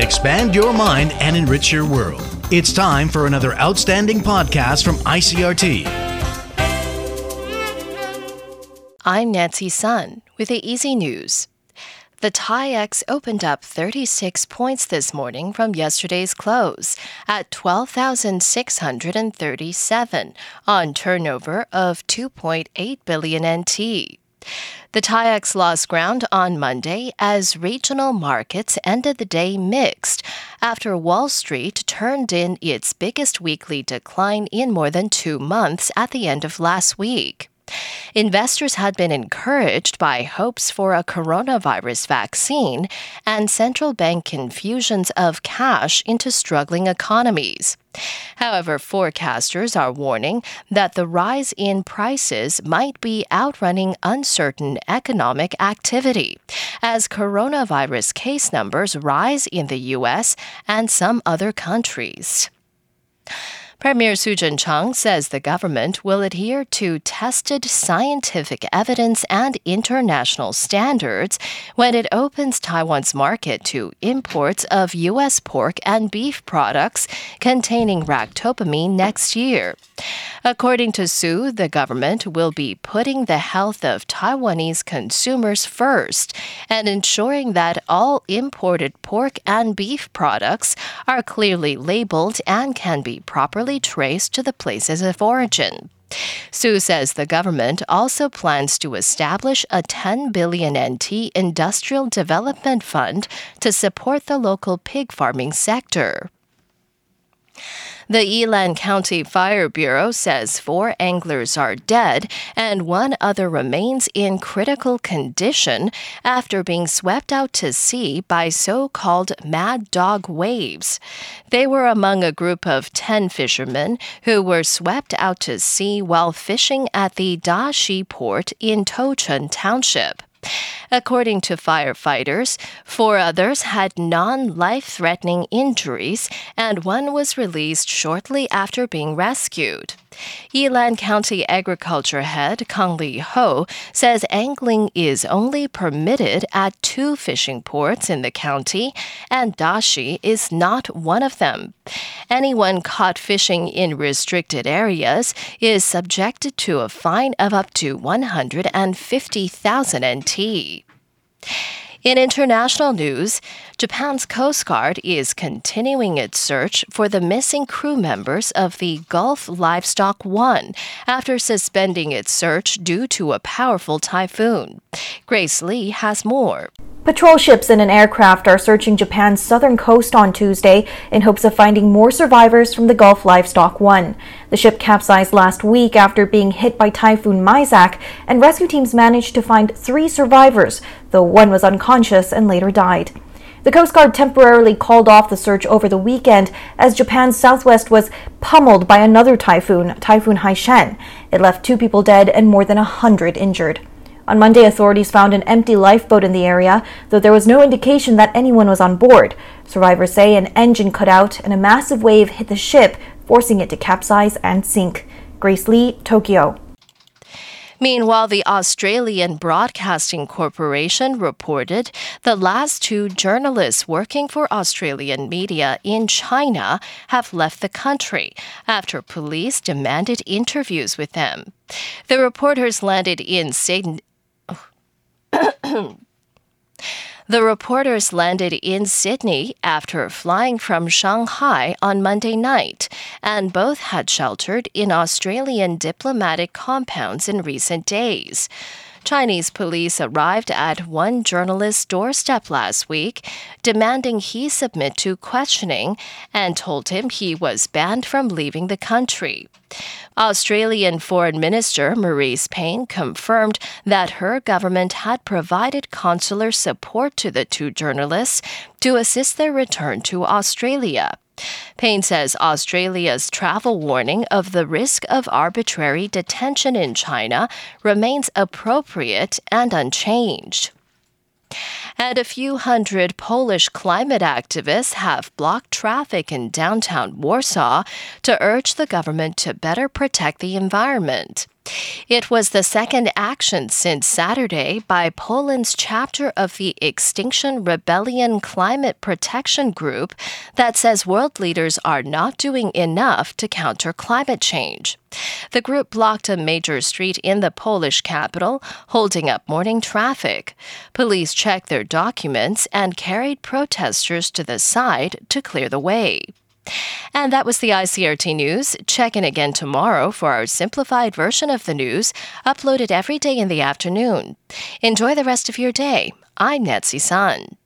Expand your mind and enrich your world. It's time for another outstanding podcast from ICRT. I'm Nancy Sun with the Easy News. The TAIEX opened up 36 points this morning from yesterday's close at 12,637 on turnover of 2.8 billion NT. The TAIEX lost ground on Monday as regional markets ended the day mixed after Wall Street turned in its biggest weekly decline in more than two months at the end of last week. Investors had been encouraged by hopes for a coronavirus vaccine and central bank infusions of cash into struggling economies. However, forecasters are warning that the rise in prices might be outrunning uncertain economic activity as coronavirus case numbers rise in the U.S. and some other countries. Premier Su Tseng-chang says the government will adhere to tested scientific evidence and international standards when it opens Taiwan's market to imports of U.S. pork and beef products containing ractopamine next year. According to Su, the government will be putting the health of Taiwanese consumers first and ensuring that all imported pork and beef products are clearly labeled and can be properly traced to the places of origin. Su says the government also plans to establish a 10 billion NT industrial development fund to support the local pig farming sector. The Yilan County Fire Bureau says four anglers are dead and one other remains in critical condition after being swept out to sea by so called mad dog waves. They were among a group of 10 fishermen who were swept out to sea while fishing at the Dashi port in Toucheng Township. According to firefighters, four others had non life threatening injuries, and one was released shortly after being rescued. Yilan County Agriculture Head Kang Li Ho says angling is only permitted at two fishing ports in the county, and Dashi is not one of them. Anyone caught fishing in restricted areas is subjected to a fine of up to 150,000 NT. In international news, Japan's Coast Guard is continuing its search for the missing crew members of the Gulf Livestock One after suspending its search due to a powerful typhoon. Grace Lee has more. Patrol ships and an aircraft are searching Japan's southern coast on Tuesday in hopes of finding more survivors from the Gulf Livestock One. The ship capsized last week after being hit by Typhoon Maysak, and rescue teams managed to find three survivors, though one was unconscious and later died. The Coast Guard temporarily called off the search over the weekend as Japan's southwest was pummeled by another typhoon, Typhoon Haishen. It left two people dead and more than a hundred injured. On Monday, authorities found an empty lifeboat in the area, though there was no indication that anyone was on board. Survivors say an engine cut out and a massive wave hit the ship, forcing it to capsize and sink. Grace Lee, Tokyo. Meanwhile, the Australian Broadcasting Corporation reported the last two journalists working for Australian media in China have left the country after police demanded interviews with them. The reporters landed in Sydney. The reporters landed in Sydney after flying from Shanghai on Monday night, and both had sheltered in Australian diplomatic compounds in recent days. Chinese police arrived at one journalist's doorstep last week, demanding he submit to questioning and told him he was banned from leaving the country. Australian Foreign Minister Marise Payne confirmed that her government had provided consular support to the two journalists to assist their return to Australia. Payne says Australia's travel warning of the risk of arbitrary detention in China remains appropriate and unchanged. And a few hundred Polish climate activists have blocked traffic in downtown Warsaw to urge the government to better protect the environment. It was the second action since Saturday by Poland's chapter of the Extinction Rebellion Climate Protection Group that says world leaders are not doing enough to counter climate change. The group blocked a major street in the Polish capital, holding up morning traffic. Police checked their documents and carried protesters to the side to clear the way. And that was the ICRT news. Check in again tomorrow for our simplified version of the news, uploaded every day in the afternoon. Enjoy the rest of your day. I'm Nancy Sun.